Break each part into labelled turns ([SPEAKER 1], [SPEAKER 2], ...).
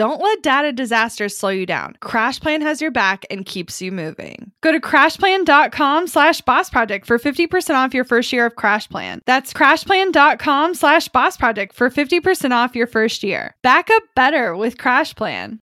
[SPEAKER 1] Don't let data disasters slow you down. CrashPlan has your back and keeps you moving. Go to crashplan.com slash boss project for 50% off your first year of CrashPlan. That's crashplan.com slash boss project for 50% off your first year. Back up better with CrashPlan.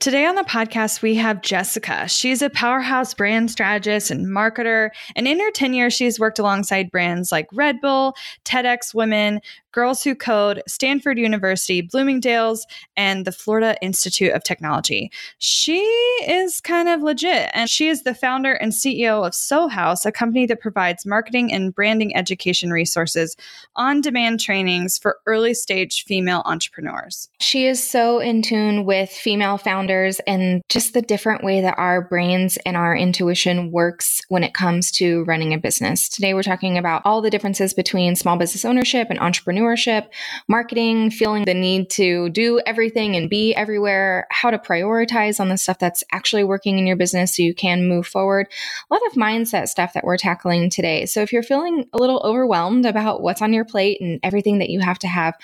[SPEAKER 1] Today on the podcast, we have Jessica. She's a powerhouse brand strategist and marketer. And in her tenure, she's worked alongside brands like Red Bull, TEDx Women, Girls Who Code, Stanford University, Bloomingdale's, and the Florida Institute of Technology. She is kind of legit, and she is the founder and CEO of Sohuis, a company that provides marketing and branding education resources, on demand trainings for early stage female entrepreneurs.
[SPEAKER 2] She is so in tune with female founders and just the different way that our brains and our intuition works when it comes to running a business. Today, we're talking about all the differences between small business ownership and entrepreneurship entrepreneurship, marketing, feeling the need to do everything and be everywhere, how to prioritize on the stuff that's actually working in your business so you can move forward. A lot of mindset stuff that we're tackling today. So if you're feeling a little overwhelmed about what's on your plate and everything that you have to have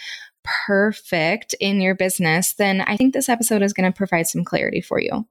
[SPEAKER 2] perfect in your business, then I think this episode is going to provide some clarity for you.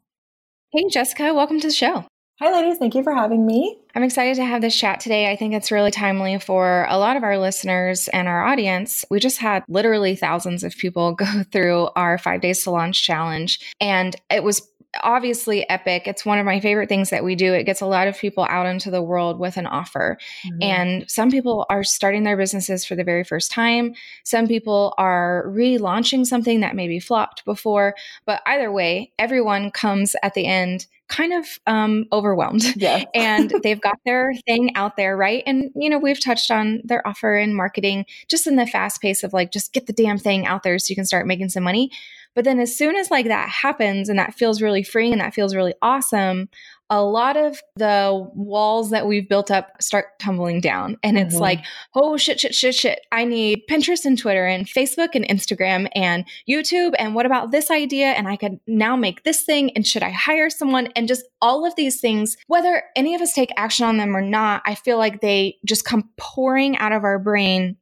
[SPEAKER 2] Hey, Jessica, welcome to the show.
[SPEAKER 3] Hi, ladies. Thank you for having me.
[SPEAKER 2] I'm excited to have this chat today. I think it's really timely for a lot of our listeners and our audience. We just had literally thousands of people go through our five days to launch challenge, and it was obviously epic. It's one of my favorite things that we do. It gets a lot of people out into the world with an offer. Mm-hmm. And some people are starting their businesses for the very first time. Some people are relaunching something that maybe flopped before. But either way, everyone comes at the end kind of um, overwhelmed.
[SPEAKER 3] Yes.
[SPEAKER 2] and they've got their thing out there, right? And, you know, we've touched on their offer and marketing just in the fast pace of like, just get the damn thing out there so you can start making some money. But then as soon as like that happens and that feels really freeing and that feels really awesome, a lot of the walls that we've built up start tumbling down. And it's mm-hmm. like, oh, shit, shit, shit, shit. I need Pinterest and Twitter and Facebook and Instagram and YouTube. And what about this idea? And I could now make this thing. And should I hire someone? And just all of these things, whether any of us take action on them or not, I feel like they just come pouring out of our brain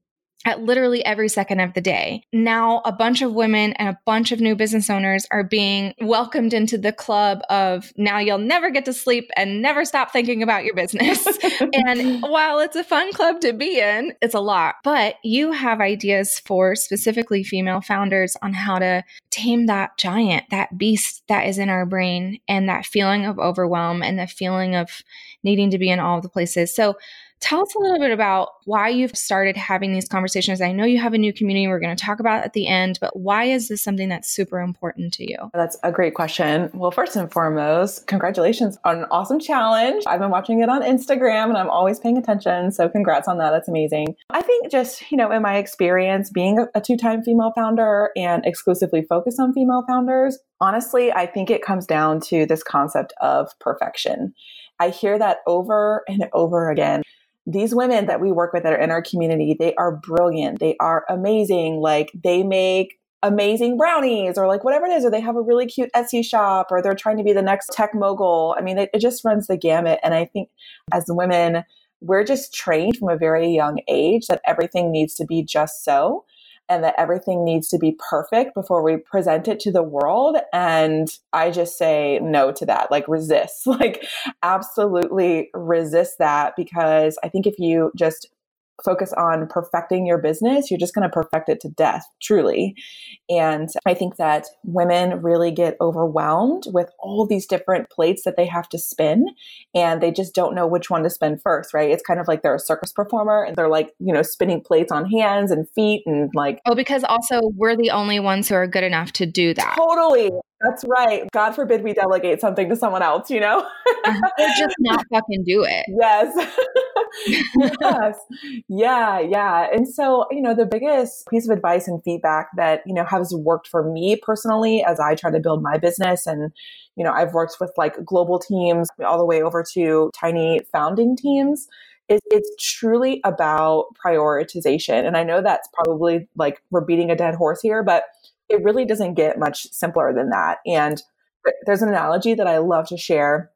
[SPEAKER 2] at literally every second of the day. Now, a bunch of women and a bunch of new business owners are being welcomed into the club of now you'll never get to sleep and never stop thinking about your business. and while it's a fun club to be in, it's a lot. But you have ideas for specifically female founders on how to tame that giant, that beast that is in our brain, and that feeling of overwhelm and the feeling of needing to be in all the places. So, Tell us a little bit about why you've started having these conversations. I know you have a new community we're going to talk about at the end, but why is this something that's super important to you?
[SPEAKER 3] That's a great question. Well, first and foremost, congratulations on an awesome challenge. I've been watching it on Instagram and I'm always paying attention. So congrats on that. That's amazing. I think just, you know, in my experience being a two time female founder and exclusively focused on female founders, honestly, I think it comes down to this concept of perfection. I hear that over and over again these women that we work with that are in our community, they are brilliant. They are amazing. Like they make amazing brownies or like whatever it is, or they have a really cute Etsy shop or they're trying to be the next tech mogul. I mean, it, it just runs the gamut. And I think as women, we're just trained from a very young age that everything needs to be just so and that everything needs to be perfect before we present it to the world. And I just say no to that, like resist, like absolutely resist that because I think if you just focus on perfecting your business, you're just going to perfect it to death, truly. And I think that women really get overwhelmed with all these different plates that they have to spin and they just don't know which one to spin first, right? It's kind of like they're a circus performer and they're like, you know, spinning plates on hands and feet and like.
[SPEAKER 2] Oh, because also we're the only ones who are good enough to do that.
[SPEAKER 3] Totally. That's right. God forbid we delegate something to someone else, you know? Uh-huh.
[SPEAKER 2] or just not fucking do it.
[SPEAKER 3] Yes. yes. Yeah, yeah. And so, you know, the biggest piece of advice and feedback that, you know, has worked for me personally as I try to build my business and, you know, I've worked with like global teams all the way over to tiny founding teams is it's truly about prioritization. And I know that's probably like we're beating a dead horse here, but it really doesn't get much simpler than that. And there's an analogy that I love to share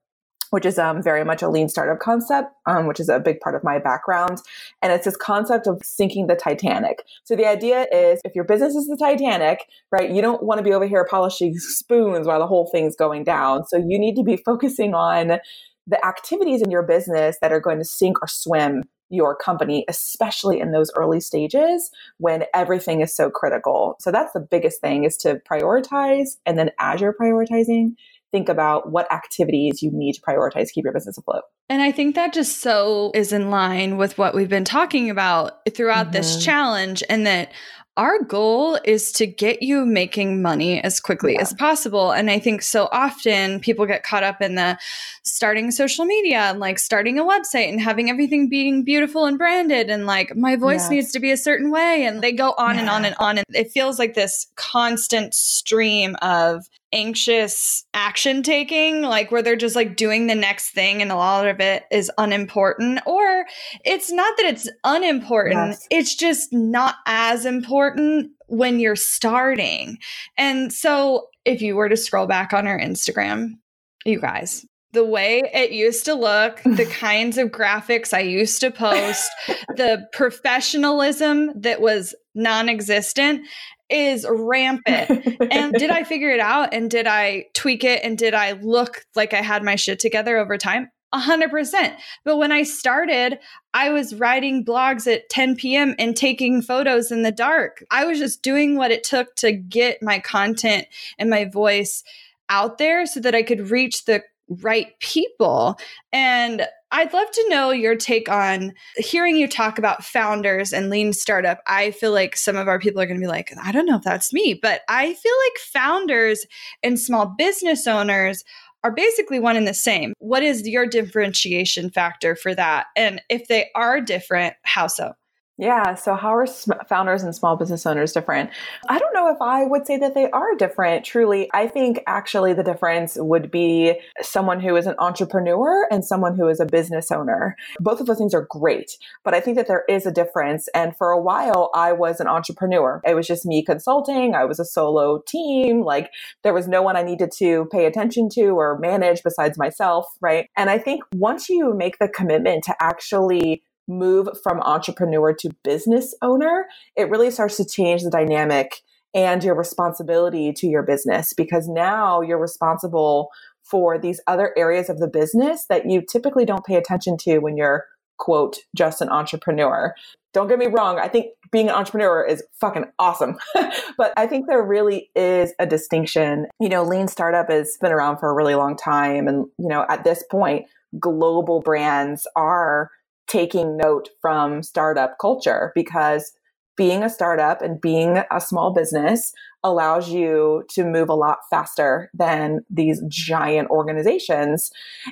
[SPEAKER 3] which is um, very much a lean startup concept, um, which is a big part of my background. And it's this concept of sinking the Titanic. So the idea is if your business is the Titanic, right, you don't want to be over here polishing spoons while the whole thing's going down. So you need to be focusing on the activities in your business that are going to sink or swim your company, especially in those early stages when everything is so critical. So that's the biggest thing is to prioritize. And then as you're prioritizing, think about what activities you need to prioritize to keep your business afloat.
[SPEAKER 4] And I think that just so is in line with what we've been talking about throughout mm-hmm. this challenge, and that our goal is to get you making money as quickly yeah. as possible. And I think so often people get caught up in the starting social media and like starting a website and having everything being beautiful and branded and like my voice yes. needs to be a certain way. And they go on yeah. and on and on. And it feels like this constant stream of anxious action taking, like where they're just like doing the next thing and a lot of it is unimportant. Or it's not that it's unimportant, yes. it's just not as important when you're starting. And so if you were to scroll back on our Instagram, you guys, the way it used to look, the kinds of graphics I used to post, the professionalism that was non existent is rampant. and did I figure it out and did I tweak it and did I look like I had my shit together over time? 100%. But when I started, I was writing blogs at 10 p.m. and taking photos in the dark. I was just doing what it took to get my content and my voice out there so that I could reach the right people. And I'd love to know your take on hearing you talk about founders and lean startup. I feel like some of our people are going to be like, I don't know if that's me, but I feel like founders and small business owners are basically one and the same. What is your differentiation factor for that? And if they are different, how so?
[SPEAKER 3] Yeah. So, how are founders and small business owners different? I don't know if I would say that they are different, truly. I think actually the difference would be someone who is an entrepreneur and someone who is a business owner. Both of those things are great, but I think that there is a difference. And for a while, I was an entrepreneur. It was just me consulting, I was a solo team. Like, there was no one I needed to pay attention to or manage besides myself. Right. And I think once you make the commitment to actually move from entrepreneur to business owner, it really starts to change the dynamic and your responsibility to your business because now you're responsible for these other areas of the business that you typically don't pay attention to when you're quote just an entrepreneur. Don't get me wrong, I think being an entrepreneur is fucking awesome. but I think there really is a distinction. You know, lean startup has been around for a really long time and you know, at this point global brands are taking note from startup culture because being a startup and being a small business allows you to move a lot faster than these giant organizations.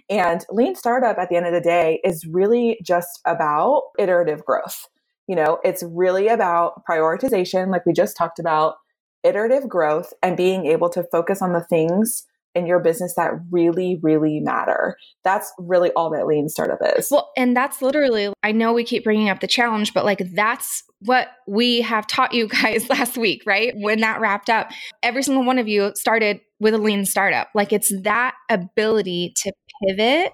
[SPEAKER 3] And lean startup at the end of the day is really just about iterative growth. You know, it's really about prioritization, like we just talked about, iterative growth and being able to focus on the things in your business that really, really matter. That's really all that lean startup is.
[SPEAKER 2] Well, and that's literally, I know we keep bringing up the challenge, but like that's what we have taught you guys last week, right? When that wrapped up, every single one of you started with a lean startup. Like it's that ability to pivot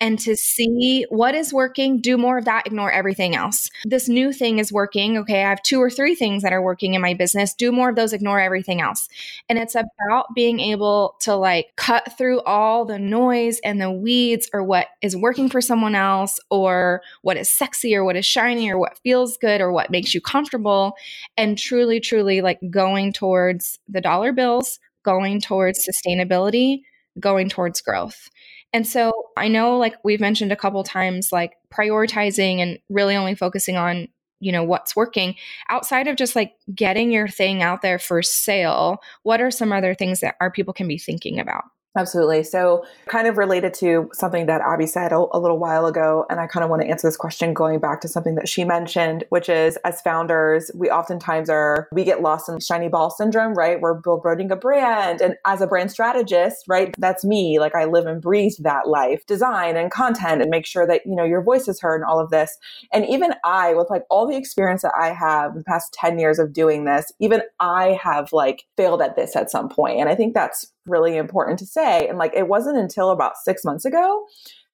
[SPEAKER 2] and to see what is working, do more of that, ignore everything else. This new thing is working. Okay, I have two or three things that are working in my business. Do more of those, ignore everything else. And it's about being able to like cut through all the noise and the weeds or what is working for someone else or what is sexy or what is shiny or what feels good or what makes you comfortable and truly, truly like going towards the dollar bills, going towards sustainability, going towards growth. And so I know like we've mentioned a couple times like prioritizing and really only focusing on you know what's working. Outside of just like getting your thing out there for sale what are some other things that our people can be thinking about
[SPEAKER 3] Absolutely. So, kind of related to something that Abby said a, a, little while ago, and I kind of want to answer this question going back to something that she mentioned, which is as founders, we oftentimes are, we get lost in shiny ball syndrome, right? We're building a brand. And as a brand strategist, right, that's me. Like I live and breathe that life, design and content and make sure that, you know, your voice is heard and all of this. And even I, with like all the experience that I have the past 10 years of doing this, even I have like failed at this at some point. And I think that's really important to say. And like, it wasn't until about six months ago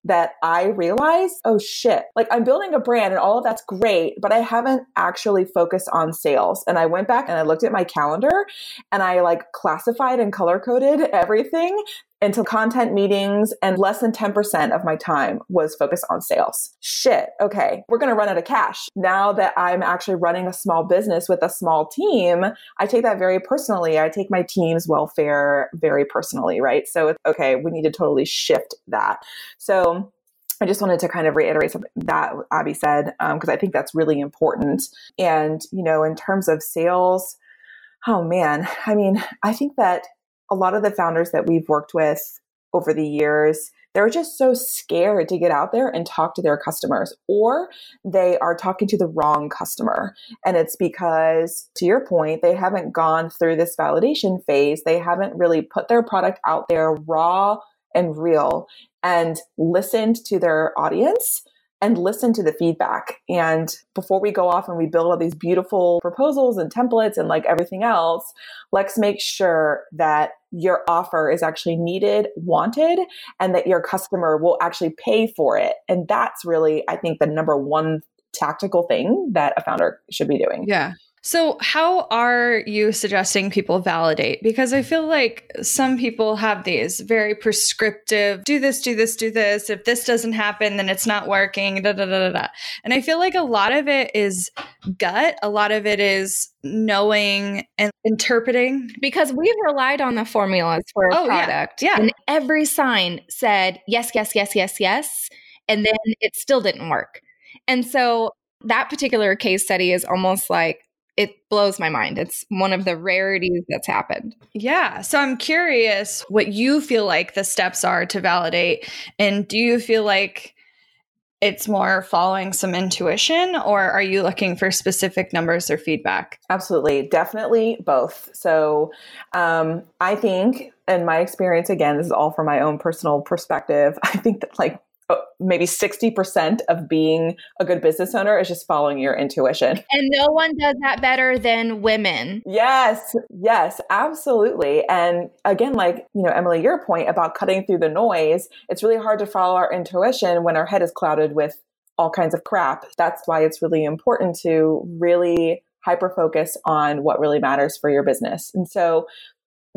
[SPEAKER 3] that I realized, oh shit, like I'm building a brand and all of that's great, but I haven't actually focused on sales. And I went back and I looked at my calendar and I like classified and color coded everything into content meetings and less than 10% of my time was focused on sales. Shit. Okay. We're going to run out of cash. Now that I'm actually running a small business with a small team, I take that very personally. I take my team's welfare very personally, right? So, it's okay, we need to totally shift that. So, I just wanted to kind of reiterate something that Abby said, because um, I think that's really important. And, you know, in terms of sales, oh man, I mean, I think that a lot of the founders that we've worked with over the years, they're just so scared to get out there and talk to their customers, or they are talking to the wrong customer. And it's because, to your point, they haven't gone through this validation phase. They haven't really put their product out there raw and real and listened to their audience and listen to the feedback. And before we go off and we build all these beautiful proposals and templates and like everything else, let's make sure that your offer is actually needed, wanted, and that your customer will actually pay for it. And that's really, I think, the number one tactical thing that a founder should be doing.
[SPEAKER 4] Yeah. So, how are you suggesting people validate? Because I feel like some people have these very prescriptive do this, do this, do this. If this doesn't happen, then it's not working. Da, da, da, da, da. And I feel like a lot of it is gut, a lot of it is knowing and interpreting.
[SPEAKER 2] Because we've relied on the formulas for a oh, product.
[SPEAKER 4] Yeah, yeah.
[SPEAKER 2] And every sign said yes, yes, yes, yes, yes. And then it still didn't work. And so that particular case study is almost like it blows my mind. It's one of the rarities that's happened.
[SPEAKER 4] Yeah. So I'm curious what you feel like the steps are to validate. And do you feel like it's more following some intuition or are you looking for specific numbers or feedback?
[SPEAKER 3] Absolutely. Definitely both. So um, I think, in my experience, again, this is all from my own personal perspective, I think that like Uh, maybe 60% of being a good business owner is just following your intuition.
[SPEAKER 2] And no one does that better than women.
[SPEAKER 3] Yes, yes, absolutely. And again, like, you know, Emily, your point about cutting through the noise, it's really hard to follow our intuition when our head is clouded with all kinds of crap. That's why it's really important to really hyper focus on what really matters for your business. And so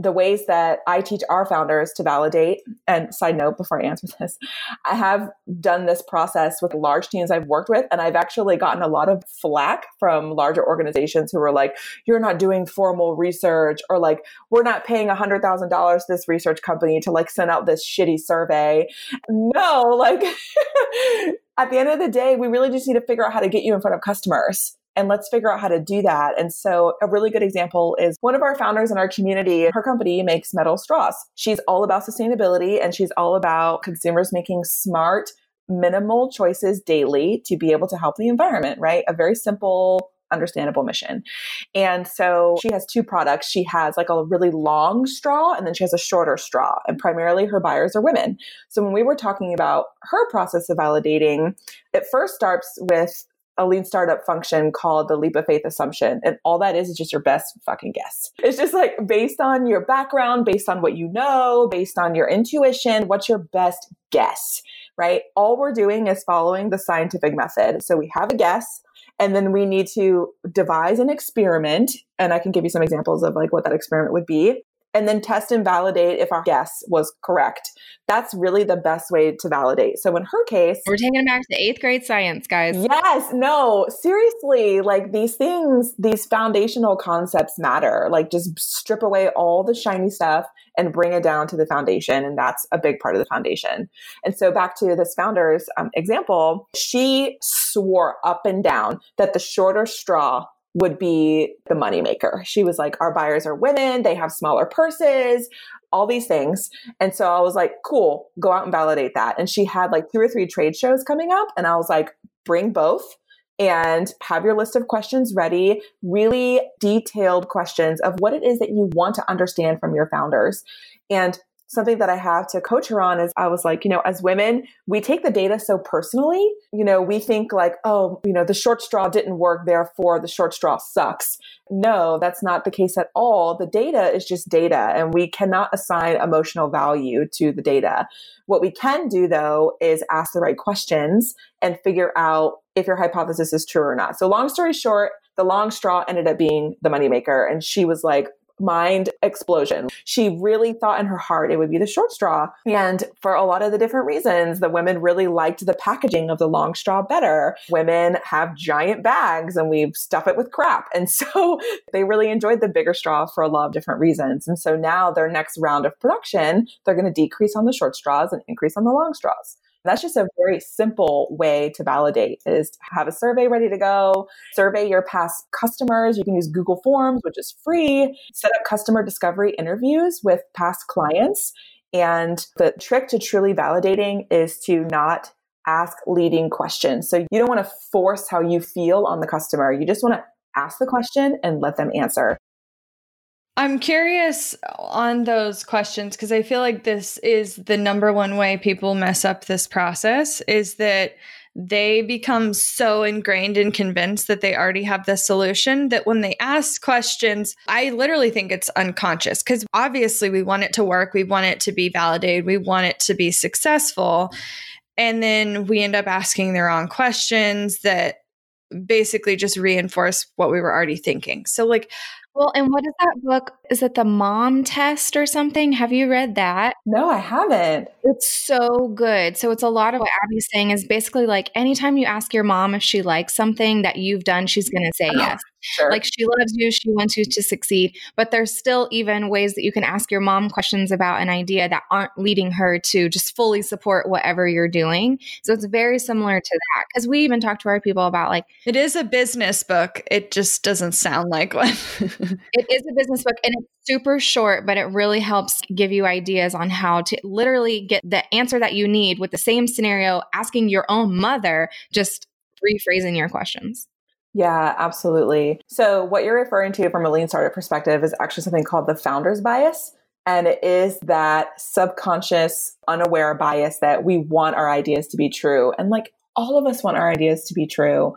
[SPEAKER 3] the ways that I teach our founders to validate, and side note before I answer this, I have done this process with large teams I've worked with, and I've actually gotten a lot of flack from larger organizations who are like, you're not doing formal research, or like, we're not paying $100,000 to this research company to like send out this shitty survey. No, like, at the end of the day, we really just need to figure out how to get you in front of customers and let's figure out how to do that. And so a really good example is one of our founders in our community, her company makes metal straws. She's all about sustainability and she's all about consumers making smart, minimal choices daily to be able to help the environment, right? A very simple understandable mission. And so she has two products. She has like a really long straw and then she has a shorter straw. And primarily her buyers are women. So when we were talking about her process of validating, it first starts with a lean startup function called the leap of faith assumption. And all that is is just your best fucking guess. It's just like based on your background, based on what you know, based on your intuition, what's your best guess, right? All we're doing is following the scientific method. So we have a guess and then we need to devise an experiment and i can give you some examples of like what that experiment would be and then test and validate if our guess was correct. That's really the best way to validate. So in her case,
[SPEAKER 2] we're taking it back to eighth grade science, guys.
[SPEAKER 3] Yes, no, seriously, like these things, these foundational concepts matter. Like just strip away all the shiny stuff and bring it down to the foundation. And that's a big part of the foundation. And so back to this founder's um, example, she swore up and down that the shorter straw would be the moneymaker. She was like, Our buyers are women, they have smaller purses, all these things. And so I was like, Cool, go out and validate that. And she had like two or three trade shows coming up. And I was like, Bring both and have your list of questions ready, really detailed questions of what it is that you want to understand from your founders. And something that I have to coach her on is I was like, you know, as women, we take the data so personally. You know, we think like, oh, you know, the short straw didn't work, therefore the short straw sucks. No, that's not the case at all. The data is just data, and we cannot assign emotional value to the data. What we can do, though, is ask the right questions and figure out if your hypothesis is true or not. So, long story short, the long straw ended up being the moneymaker. And she was like, mind explosion. She really thought in her heart it would be the short straw. And for a lot of the different reasons, the women really liked the packaging of the long straw better. Women have giant bags and we stuff it with crap. And so they really enjoyed the bigger straw for a lot of different reasons. And so now their next round of production, they're going to decrease on the short straws and increase on the long straws. That's just a very simple way to validate is to have a survey ready to go, survey your past customers. You can use Google Forms, which is free, set up customer discovery interviews with past clients. And the trick to truly validating is to not ask leading questions. So you don't want to force how you feel on the customer. You just want to ask the question and let them answer.
[SPEAKER 4] I'm curious on those questions because I feel like this is the number one way people mess up this process is that they become so ingrained and convinced that they already have the solution that when they ask questions, I literally think it's unconscious because obviously we want it to work, we want it to be validated, we want it to be successful. And then we end up asking the wrong questions that basically just reinforce what we were already thinking. So, like,
[SPEAKER 2] well, and what is that book? Is it the mom test or something? Have you read that?
[SPEAKER 3] No, I haven't.
[SPEAKER 2] It's so good. So it's a lot of what Abby's saying is basically like anytime you ask your mom if she likes something that you've done, she's going to say yes. Sure. Like she loves you, she wants you to succeed. But there's still even ways that you can ask your mom questions about an idea that aren't leading her to just fully support whatever you're doing. So it's very similar to that. Because we even talk to our people about like
[SPEAKER 4] it is a business book. It just doesn't sound like one.
[SPEAKER 2] it is a business book and it's super short, but it really helps give you ideas on how to literally get the answer that you need with the same scenario, asking your own mother, just rephrasing your questions.
[SPEAKER 3] Yeah, absolutely. So, what you're referring to from a lean startup perspective is actually something called the founder's bias. And it is that subconscious, unaware bias that we want our ideas to be true. And like all of us want our ideas to be true.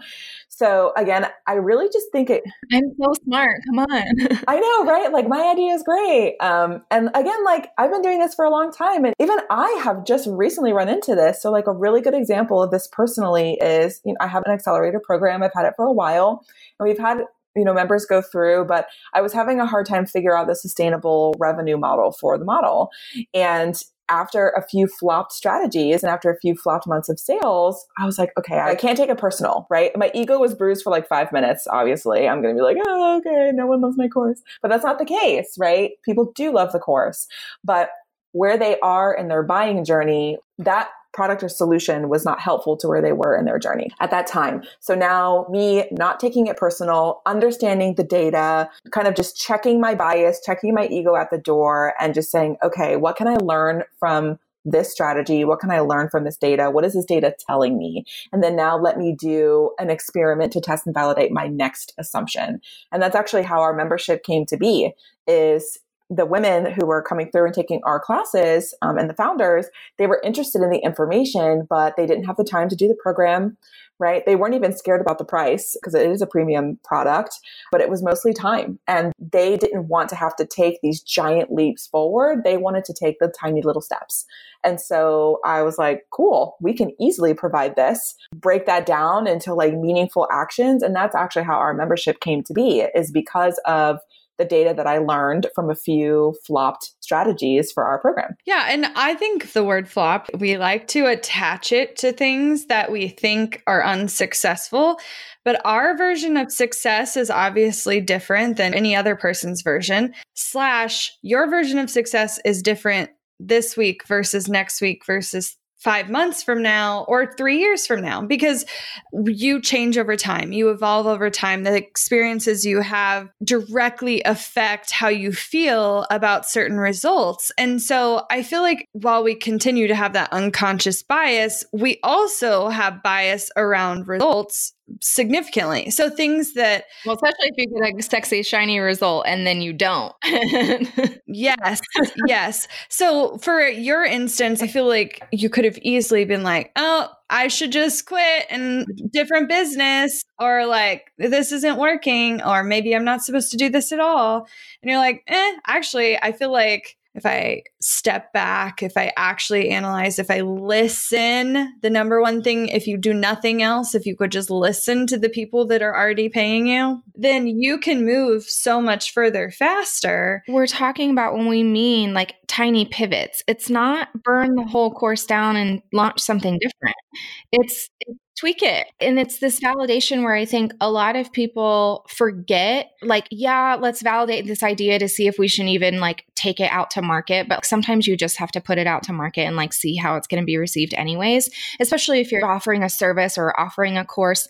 [SPEAKER 3] So again, I really just think it.
[SPEAKER 2] I'm so smart. Come on.
[SPEAKER 3] I know, right? Like my idea is great. Um, and again, like I've been doing this for a long time, and even I have just recently run into this. So like a really good example of this personally is, you know, I have an accelerator program. I've had it for a while, and we've had you know members go through but i was having a hard time figure out the sustainable revenue model for the model and after a few flopped strategies and after a few flopped months of sales, I was like, okay, I can't take it personal, right? My ego was bruised for like five minutes, obviously. I'm going to be like, oh, okay, no one loves my course. But that's not the case, right? People do love the course. But where they are in their buying journey, that product or solution was not helpful to where they were in their journey at that time. So now me not taking it personal, understanding the data, kind of just checking my bias, checking my ego at the door and just saying, okay, what can I learn from this strategy? What can I learn from this data? What is this data telling me? And then now let me do an experiment to test and validate my next assumption. And that's actually how our membership came to be is the women who were coming through and taking our classes um, and the founders, they were interested in the information, but they didn't have the time to do the program, right? They weren't even scared about the price because it is a premium product, but it was mostly time. And they didn't want to have to take these giant leaps forward. They wanted to take the tiny little steps. And so I was like, cool, we can easily provide this, break that down into like meaningful actions. And that's actually how our membership came to be, is because of the data that I learned from a few flopped strategies for our program.
[SPEAKER 1] Yeah. And I think the word flop, we like to attach it to things that we think are unsuccessful. But our version of success is obviously different than any other person's version. Slash, your version of success is different this week versus next week versus five months from now or three years from now because you change over time you evolve over time. The experiences you have directly affect how you feel about certain results. And so i feel like while we continue to have that unconscious bias we also have bias around results significantly. So things that
[SPEAKER 2] well, especially if you get a sexy shiny result and then you don't.
[SPEAKER 1] yes, yes. So for your instance, I feel like you could have easily been like, "Oh, I should just quit and different business," or like, "This isn't working," or maybe I'm not supposed to do this at all. And you're like, "Eh, actually, I feel like." If I step back, if I actually analyze, if I listen, the number one thing, if you do nothing else, if you could just listen to the people that are already paying you, then you can move so much further faster.
[SPEAKER 2] We're talking about when we mean like tiny pivots. It's not burn the whole course down and launch something different. It's, it's tweak it. And it's this validation where I think a lot of people forget, like, yeah, let's validate this idea to see if we should even like take it out to market. But sometimes you just have to put it out to market and like see how it's going to be received, anyways, especially if you're offering a service or offering a course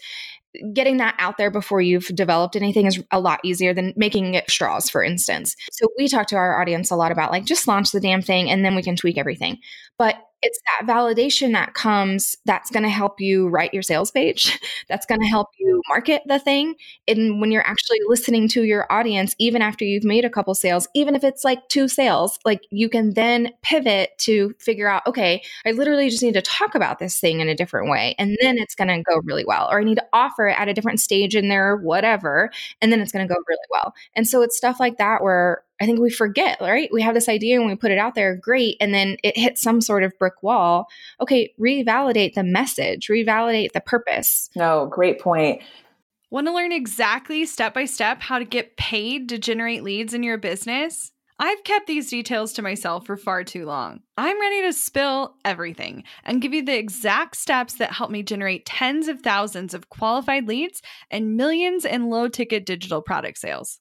[SPEAKER 2] getting that out there before you've developed anything is a lot easier than making it straws, for instance. So we talk to our audience a lot about like just launch the damn thing and then we can tweak everything. But it's that validation that comes that's going to help you write your sales page that's going to help you market the thing. And when you're actually listening to your audience even after you've made a couple sales even if it's like two sales like you can then pivot to figure out okay i literally just need to talk about this thing in a different way and then it's going to go really well. Or i need to offer it at a different stage in there whatever and then it's going to go really well. And so it's stuff like that where I think we forget, right? We have this idea and we put it out there, great. And then it hits some sort of brick wall. Okay, revalidate the message, revalidate the purpose.
[SPEAKER 3] No, great point.
[SPEAKER 1] Want to learn exactly step by step how to get paid to generate leads in your business? I've kept these details to myself for far too long. I'm ready to spill everything and give you the exact steps that help me generate tens of thousands of qualified leads and millions in low ticket digital product sales.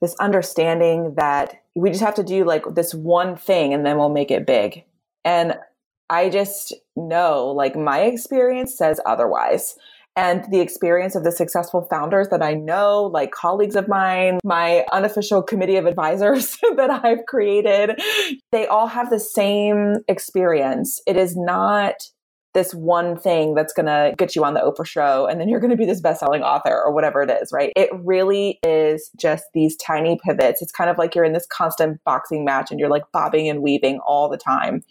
[SPEAKER 3] this understanding that we just have to do like this one thing and then we'll make it big. And I just know, like, my experience says otherwise. And the experience of the successful founders that I know, like colleagues of mine, my unofficial committee of advisors that I've created, they all have the same experience. It is not this one thing that's going to get you on the Oprah show and then you're going to be this best-selling author or whatever it is, right? It really is just these tiny pivots. It's kind of like you're in this constant boxing match and you're like bobbing and weaving all the time.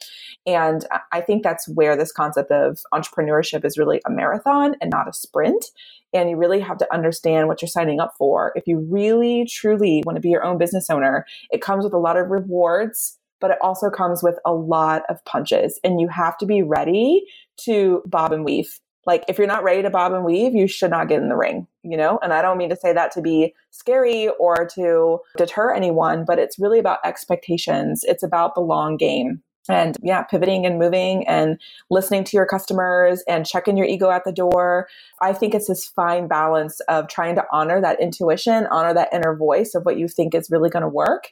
[SPEAKER 3] And I think that's where this concept of entrepreneurship is really a marathon and not a sprint. And you really have to understand what you're signing up for. If you really truly want to be your own business owner, it comes with a lot of rewards but it also comes with a lot of punches and you have to be ready to bob and weave. Like if you're not ready to bob and weave, you should not get in the ring, you know? And I don't mean to say that to be scary or to deter anyone, but it's really about expectations. It's about the long game. And yeah, pivoting and moving and listening to your customers and checking your ego at the door. I think it's this fine balance of trying to honor that intuition, honor that inner voice of what you think is really going to work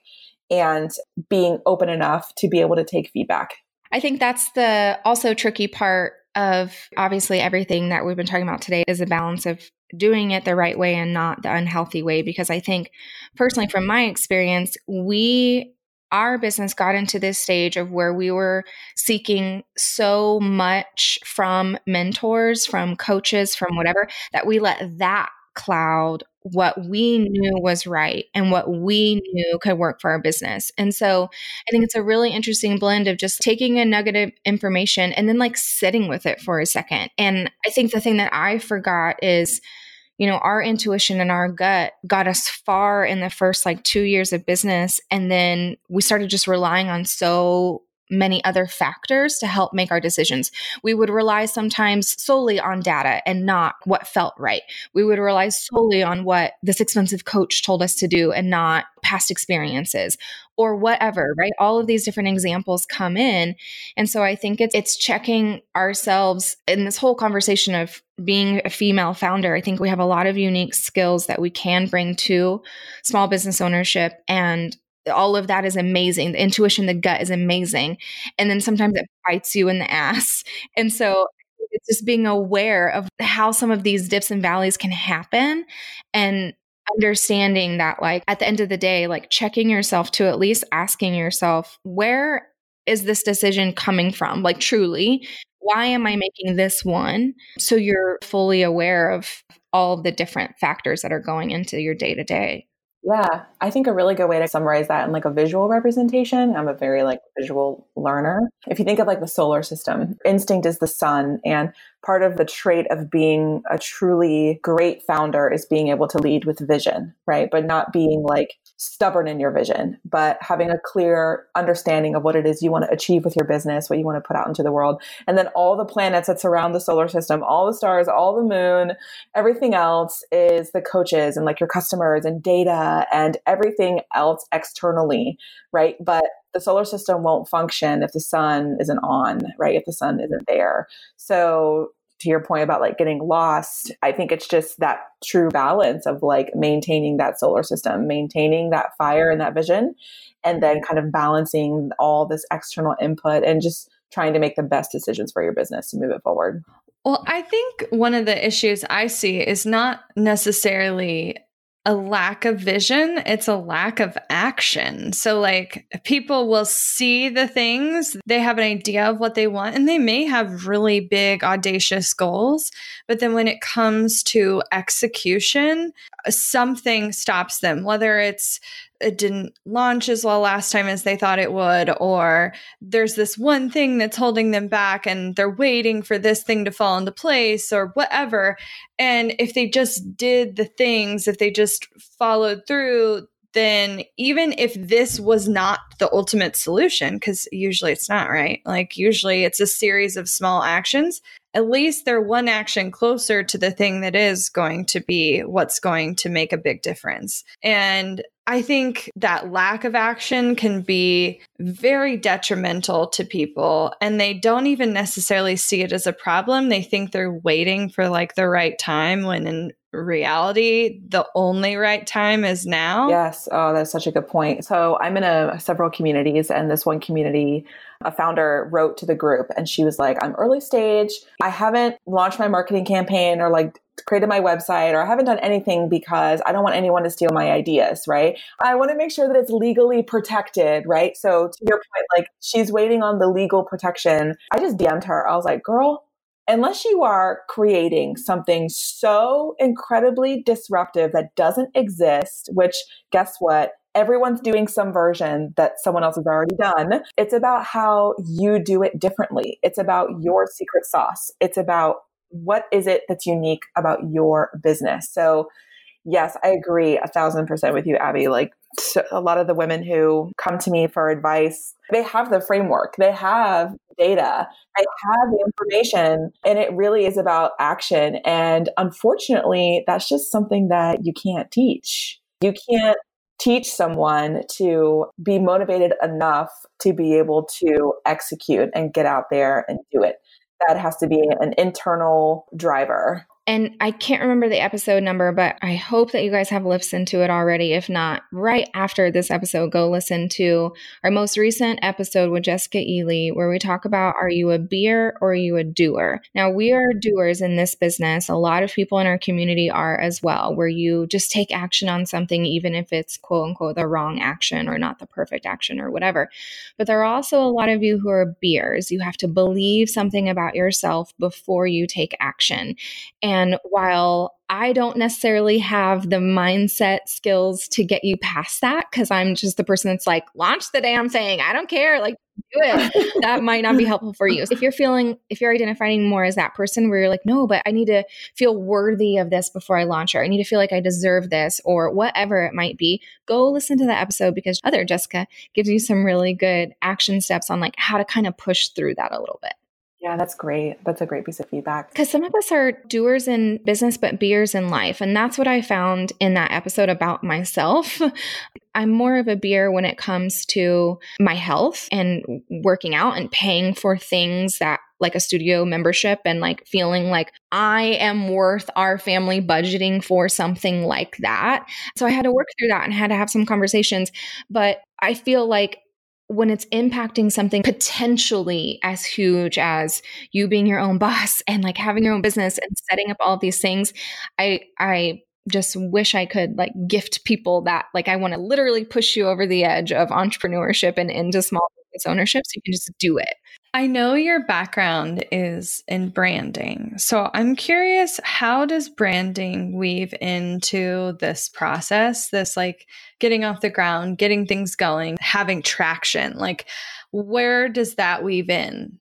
[SPEAKER 3] and being open enough to be able to take feedback.
[SPEAKER 2] I think that's the also tricky part of obviously everything that we've been talking about today is a balance of doing it the right way and not the unhealthy way because I think personally from my experience we our business got into this stage of where we were seeking so much from mentors, from coaches, from whatever, that we let that cloud what we knew was right and what we knew could work for our business. And so I think it's a really interesting blend of just taking a nugget of information and then like sitting with it for a second. And I think the thing that I forgot is, you know, our intuition and our gut got us far in the first like two years of business. And then we started just relying on so many other factors to help make our decisions. We would rely sometimes solely on data and not what felt right. We would rely solely on what this expensive coach told us to do and not past experiences or whatever, right? All of these different examples come in. And so I think it's it's checking ourselves in this whole conversation of being a female founder. I think we have a lot of unique skills that we can bring to small business ownership and all of that is amazing. The intuition, the gut is amazing. And then sometimes it bites you in the ass. And so it's just being aware of how some of these dips and valleys can happen and understanding that like at the end of the day like checking yourself to at least asking yourself where is this decision coming from like truly why am i making this one so you're fully aware of all of the different factors that are going into your day to day
[SPEAKER 3] yeah, I think a really good way to summarize that in like a visual representation. I'm a very like visual learner. If you think of like the solar system, instinct is the sun and part of the trait of being a truly great founder is being able to lead with vision, right? But not being like stubborn in your vision, but having a clear understanding of what it is you want to achieve with your business, what you want to put out into the world. And then all the planets that surround the solar system, all the stars, all the moon, everything else is the coaches and like your customers and data and everything else externally, right? But the solar system won't function if the sun isn't on, right? If the sun isn't there. So to your point about like getting lost, I think it's just that true balance of like maintaining that solar system, maintaining that fire and that vision, and then kind of balancing all this external input and just trying to make the best decisions for your business to move it forward.
[SPEAKER 4] Well, I think one of the issues I see is not necessarily a lack of vision, it's a lack of action. So, like, people will see the things, they have an idea of what they want, and they may have really big, audacious goals. But then when it comes to execution, something stops them, whether it's it didn't launch as well last time as they thought it would, or there's this one thing that's holding them back and they're waiting for this thing to fall into place or whatever. And if they just did the things, if they just followed through, then even if this was not the ultimate solution, because usually it's not, right? Like, usually it's a series of small actions, at least they're one action closer to the thing that is going to be what's going to make a big difference. And I think that lack of action can be very detrimental to people and they don't even necessarily see it as a problem. They think they're waiting for like the right time when in reality the only right time is now.
[SPEAKER 3] Yes, oh that's such a good point. So I'm in a several communities and this one community a founder wrote to the group and she was like, I'm early stage. I haven't launched my marketing campaign or like created my website or I haven't done anything because I don't want anyone to steal my ideas, right? I want to make sure that it's legally protected, right? So to your point, like she's waiting on the legal protection. I just DM'd her. I was like, girl, unless you are creating something so incredibly disruptive that doesn't exist, which guess what? everyone's doing some version that someone else has already done. It's about how you do it differently. It's about your secret sauce. It's about what is it that's unique about your business. So, yes, I agree a thousand percent with you, Abby. Like so a lot of the women who come to me for advice, they have the framework, they have data, they have the information, and it really is about action. And unfortunately, that's just something that you can't teach. You can't teach someone to be motivated enough to be able to execute and get out there and do it. That has to be an internal driver.
[SPEAKER 2] And I can't remember the episode number, but I hope that you guys have listened to it already. If not, right after this episode, go listen to our most recent episode with Jessica Ely, where we talk about are you a beer or are you a doer? Now, we are doers in this business. A lot of people in our community are as well, where you just take action on something, even if it's quote unquote the wrong action or not the perfect action or whatever. But there are also a lot of you who are beers. You have to believe something about yourself before you take action. And and while I don't necessarily have the mindset skills to get you past that, because I'm just the person that's like, launch the damn thing. I don't care. Like, do it. that might not be helpful for you. If you're feeling, if you're identifying more as that person where you're like, no, but I need to feel worthy of this before I launch, or I need to feel like I deserve this, or whatever it might be, go listen to the episode because other Jessica gives you some really good action steps on like how to kind of push through that a little bit.
[SPEAKER 3] Yeah, that's great. That's a great piece of feedback.
[SPEAKER 2] Because some of us are doers in business, but beers in life. And that's what I found in that episode about myself. I'm more of a beer when it comes to my health and working out and paying for things that like a studio membership and like feeling like I am worth our family budgeting for something like that. So I had to work through that and had to have some conversations. But I feel like when it's impacting something potentially as huge as you being your own boss and like having your own business and setting up all these things i i just wish i could like gift people that like i want to literally push you over the edge of entrepreneurship and into small business ownership so you can just do it
[SPEAKER 4] I know your background is in branding. So I'm curious how does branding weave into this process? This like getting off the ground, getting things going, having traction. Like where does that weave in?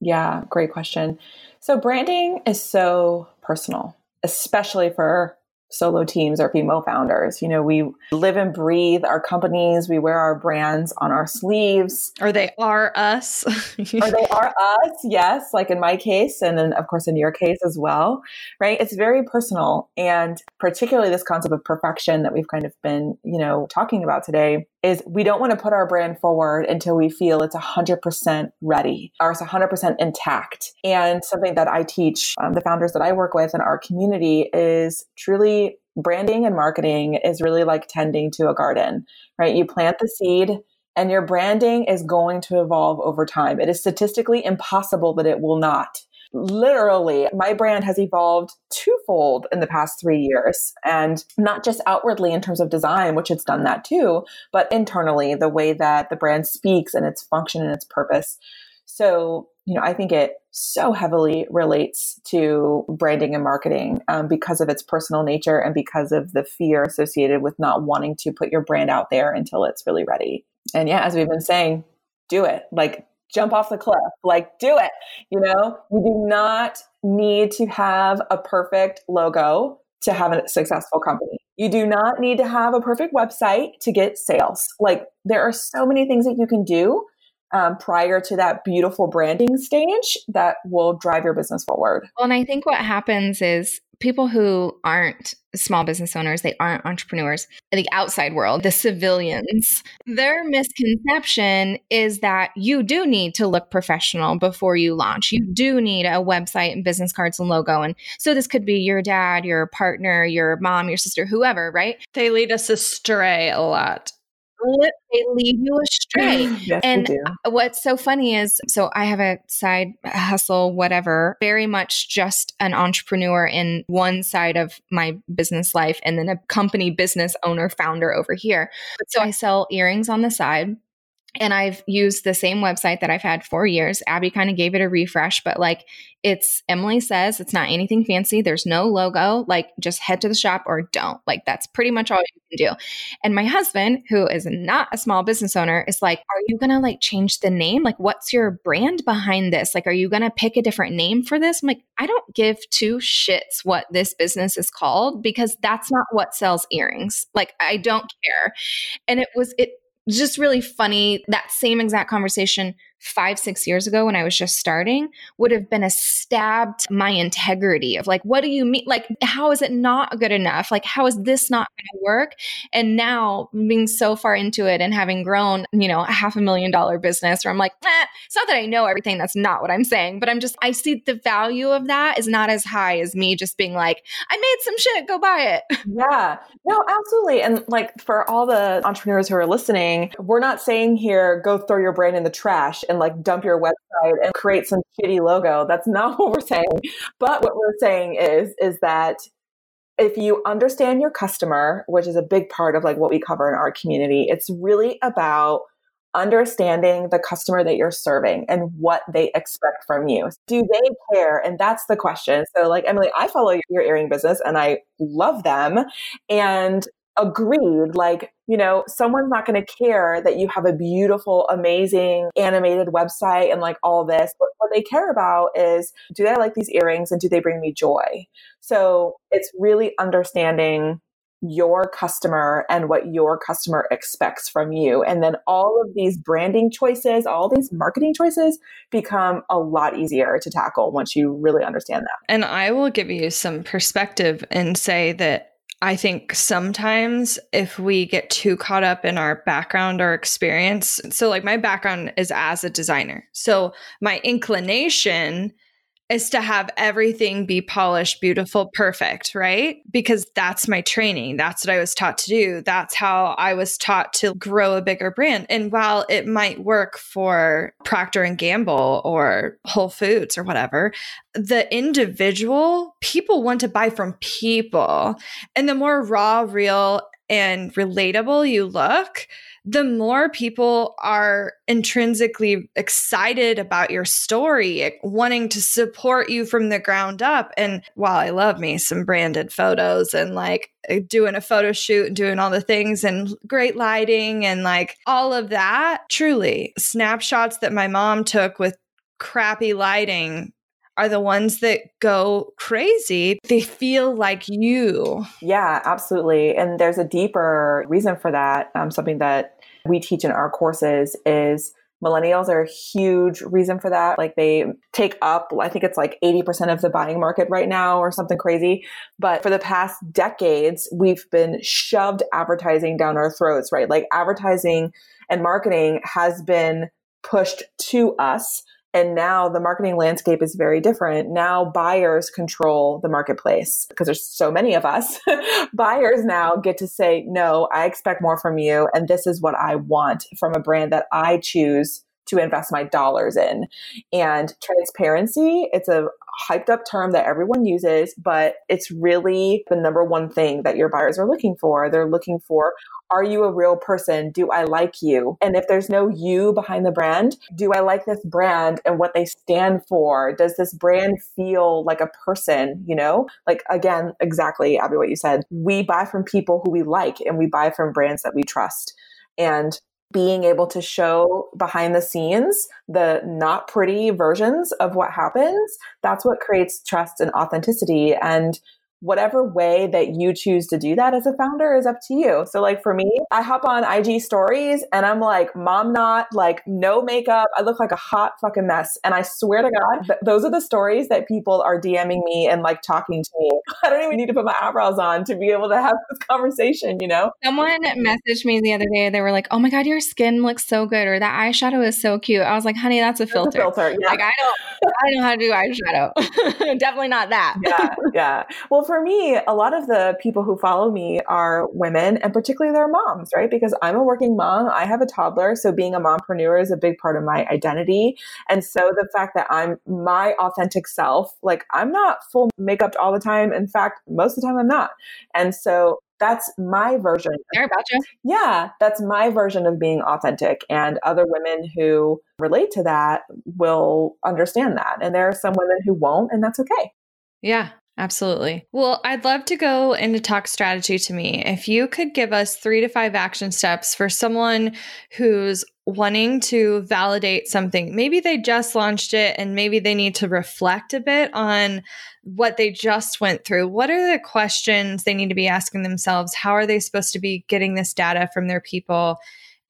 [SPEAKER 3] Yeah, great question. So branding is so personal, especially for solo teams or female founders. You know, we live and breathe our companies, we wear our brands on our sleeves.
[SPEAKER 4] Or they are us.
[SPEAKER 3] or they are us, yes, like in my case, and then of course in your case as well, right? It's very personal. And particularly this concept of perfection that we've kind of been, you know, talking about today is we don't want to put our brand forward until we feel it's 100% ready or it's 100% intact. And something that I teach um, the founders that I work with in our community is truly branding and marketing is really like tending to a garden, right? You plant the seed and your branding is going to evolve over time. It is statistically impossible that it will not literally my brand has evolved twofold in the past three years and not just outwardly in terms of design which it's done that too but internally the way that the brand speaks and its function and its purpose. So you know i think it so heavily relates to branding and marketing um, because of its personal nature and because of the fear associated with not wanting to put your brand out there until it's really ready. And yeah as we've been saying do it. Like jump off the cliff. Like, do it. You know, you do not need to have a perfect logo to have a successful company. You do not need to have a perfect website to get sales. Like, there are so many things that you can do um, prior to that beautiful branding stage that will drive your business forward.
[SPEAKER 2] Well, and I think what happens is people who aren't small business owners, they aren't entrepreneurs, the outside world, the civilians, their misconception is that you do need to look professional before you launch. You do need a website and business cards and logo. And so this could be your dad, your partner, your mom, your sister, whoever, right?
[SPEAKER 4] They lead us astray a lot
[SPEAKER 2] they lead you astray.
[SPEAKER 3] yes,
[SPEAKER 2] and what's so funny is so I have a side hustle, whatever, very much just an entrepreneur in one side of my business life, and then a company business owner, founder over here. So I sell earrings on the side and I've used the same website that I've had for years. Abby kind of gave it a refresh, but like it's Emily says, it's not anything fancy. There's no logo. Like just head to the shop or don't. Like that's pretty much all you can do. And my husband, who is not a small business owner, is like, Are you going to like change the name? Like, what's your brand behind this? Like, are you going to pick a different name for this? I'm like, I don't give two shits what this business is called because that's not what sells earrings. Like, I don't care. And it was, it, just really funny. That same exact conversation five, six years ago when I was just starting would have been a stab to my integrity of like, what do you mean? Like, how is it not good enough? Like, how is this not going to work? And now being so far into it and having grown, you know, a half a million dollar business where I'm like, eh, it's not that I know everything. That's not what I'm saying, but I'm just, I see the value of that is not as high as me just being like, I made some shit, go buy it.
[SPEAKER 3] Yeah, no, absolutely. And like for all the entrepreneurs who are listening, we're not saying here, go throw your brain in the trash and like dump your website and create some shitty logo. That's not what we're saying. But what we're saying is is that if you understand your customer, which is a big part of like what we cover in our community, it's really about understanding the customer that you're serving and what they expect from you. Do they care? And that's the question. So like Emily, I follow your earring business and I love them. And agreed like you know someone's not going to care that you have a beautiful amazing animated website and like all this but what they care about is do they like these earrings and do they bring me joy? So it's really understanding your customer and what your customer expects from you and then all of these branding choices all these marketing choices become a lot easier to tackle once you really understand that
[SPEAKER 4] and i will give you some perspective and say that I think sometimes if we get too caught up in our background or experience, so like my background is as a designer. So my inclination is to have everything be polished, beautiful, perfect, right? Because that's my training. That's what I was taught to do. That's how I was taught to grow a bigger brand. And while it might work for Procter and Gamble or Whole Foods or whatever, the individual, people want to buy from people. And the more raw, real, and relatable you look, the more people are intrinsically excited about your story, wanting to support you from the ground up. And while I love me some branded photos and like uh, doing a photo shoot and doing all the things and great lighting and like all of that, truly, snapshots that my mom took with crappy lighting are the ones that go crazy. They feel like you.
[SPEAKER 3] Yeah, absolutely. And there's a deeper reason for that. Um, something that we teach in our courses is Millennials are a huge reason for that. Like they take up, I think it's like 80% of the buying market right now or something crazy. But for the past decades, we've been shoved advertising down our throats, right? Like advertising and marketing has been pushed to us and now the marketing landscape is very different. Now buyers control the marketplace because there's so many of us. buyers now get to say, no, I expect more from you. And this is what I want from a brand that I choose to invest my dollars in. And transparency, it's a hyped up term that everyone uses, but it's really the number one thing that your buyers are looking for. They're looking for are you a real person? Do I like you? And if there's no you behind the brand, do I like this brand and what they stand for? Does this brand feel like a person? You know, like again, exactly, Abby, what you said. We buy from people who we like and we buy from brands that we trust. And being able to show behind the scenes the not pretty versions of what happens, that's what creates trust and authenticity. And whatever way that you choose to do that as a founder is up to you. So like for me, I hop on IG stories and I'm like mom not like no makeup. I look like a hot fucking mess. And I swear to God, th- those are the stories that people are DMing me and like talking to me. I don't even need to put my eyebrows on to be able to have this conversation, you know?
[SPEAKER 2] Someone messaged me the other day. They were like, "Oh my god, your skin looks so good," or "That eyeshadow is so cute." I was like, "Honey, that's a
[SPEAKER 3] That's
[SPEAKER 2] filter."
[SPEAKER 3] a filter. Yeah.
[SPEAKER 2] Like I don't, I don't know how to do eyeshadow. Definitely not that.
[SPEAKER 3] yeah, yeah. Well, for me, a lot of the people who follow me are women and particularly their moms, right? Because I'm a working mom, I have a toddler, so being a mompreneur is a big part of my identity. And so the fact that I'm my authentic self, like I'm not full makeup all the time. In fact, most of the time I'm not. And so that's my version.
[SPEAKER 2] About you.
[SPEAKER 3] Yeah, that's my version of being authentic. And other women who relate to that will understand that. And there are some women who won't, and that's okay.
[SPEAKER 4] Yeah, absolutely. Well, I'd love to go into talk strategy to me. If you could give us three to five action steps for someone who's wanting to validate something, maybe they just launched it and maybe they need to reflect a bit on what they just went through. What are the questions they need to be asking themselves? How are they supposed to be getting this data from their people?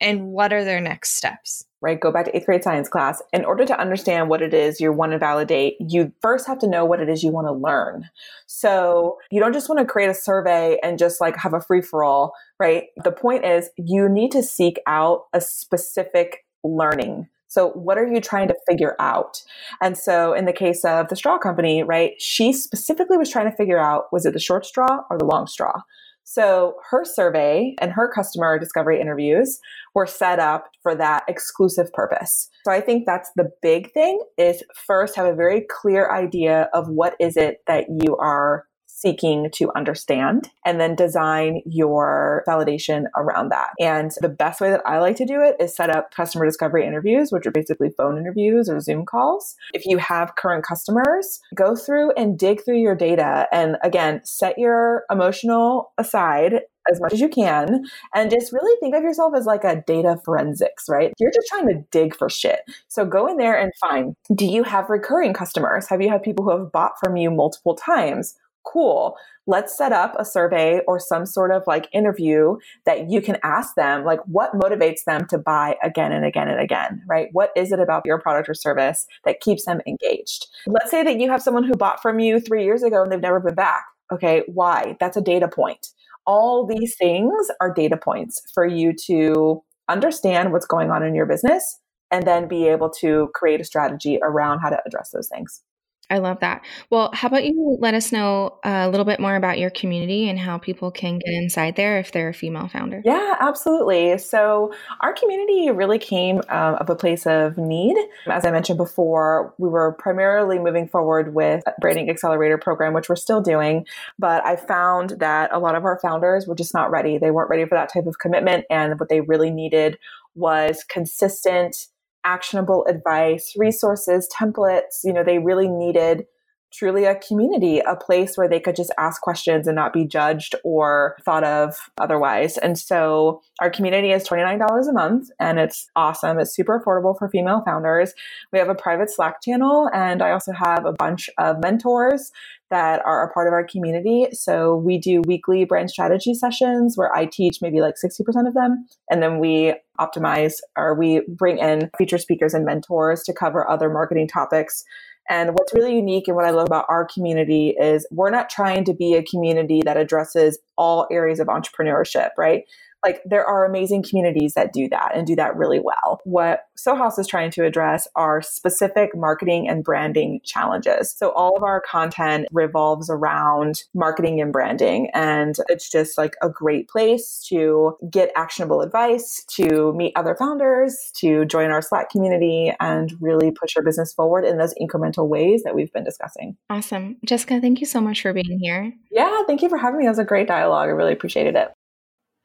[SPEAKER 4] And what are their next steps?
[SPEAKER 3] right? Go back to eighth grade science class. In order to understand what it is you want to validate, you first have to know what it is you want to learn. So you don't just want to create a survey and just like have a free for all, right? The point is you need to seek out a specific learning. So what are you trying to figure out? And so in the case of the straw company, right, she specifically was trying to figure out was it the short straw or the long straw? So her survey and her customer discovery interviews were set up for that exclusive purpose. So I think that's the big thing is first have a very clear idea of what is it that you are seeking to understand and then design your validation around that. And the best way that I like to do it is set up customer discovery interviews, which are basically phone interviews or Zoom calls. If you have current customers, go through and dig through your data. And again, set your emotional aside as much as you can and just really think of yourself as like a data forensics, right? You're just trying to dig for shit. So go in there and find do you have recurring customers? Have you had people who have bought from you multiple times? Cool let's set up a survey or some sort of like interview that you can ask them like what motivates them to buy again and again and again right? What is it about your product or service that keeps them engaged? Let's say that you have someone who bought from you three years ago and they've never been back. Okay why? That's a data point. All these things are data points for you to understand what's going on in your business and then be able to create a strategy around how to address those things
[SPEAKER 2] I love that. Well, how about you let us know a little bit more about your community and how people can get inside there if they're a female founder?
[SPEAKER 3] Yeah, absolutely. So, our community really came um, of a place of need. As I mentioned before, we were primarily moving forward with branding accelerator program, which we're still doing. But I found that a lot of our founders were just not ready. They weren't ready for that type of commitment. And what they really needed was consistent actionable advice, resources, templates. You know, they really needed truly a community, a place where they could just ask questions and not be judged or thought of otherwise. And so our community is $29 a month and it's awesome. It's super affordable for female founders. We have a private Slack channel and I also have a bunch of mentors that are a part of our community. So we do weekly brand strategy sessions where I teach maybe like 60% of them. And then we optimize or we bring in feature speakers and mentors to cover other marketing topics and what's really unique and what I love about our community is we're not trying to be a community that addresses all areas of entrepreneurship, right? Like there are amazing communities that do that and do that really well. What Sohuis is trying to address are specific marketing and branding challenges. So all of our content revolves around marketing and branding. And it's just like a great place to get actionable advice, to meet other founders, to join our Slack community and really push your business forward in those incremental ways that we've been discussing.
[SPEAKER 2] Awesome. Jessica, thank you so much for being here.
[SPEAKER 3] Yeah, thank you for having me. It was a great dialogue. I really appreciated it.